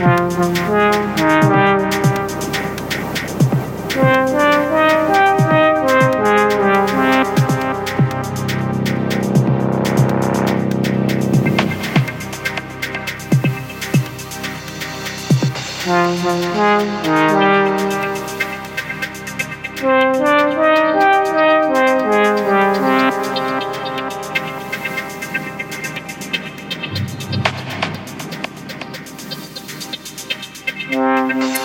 Música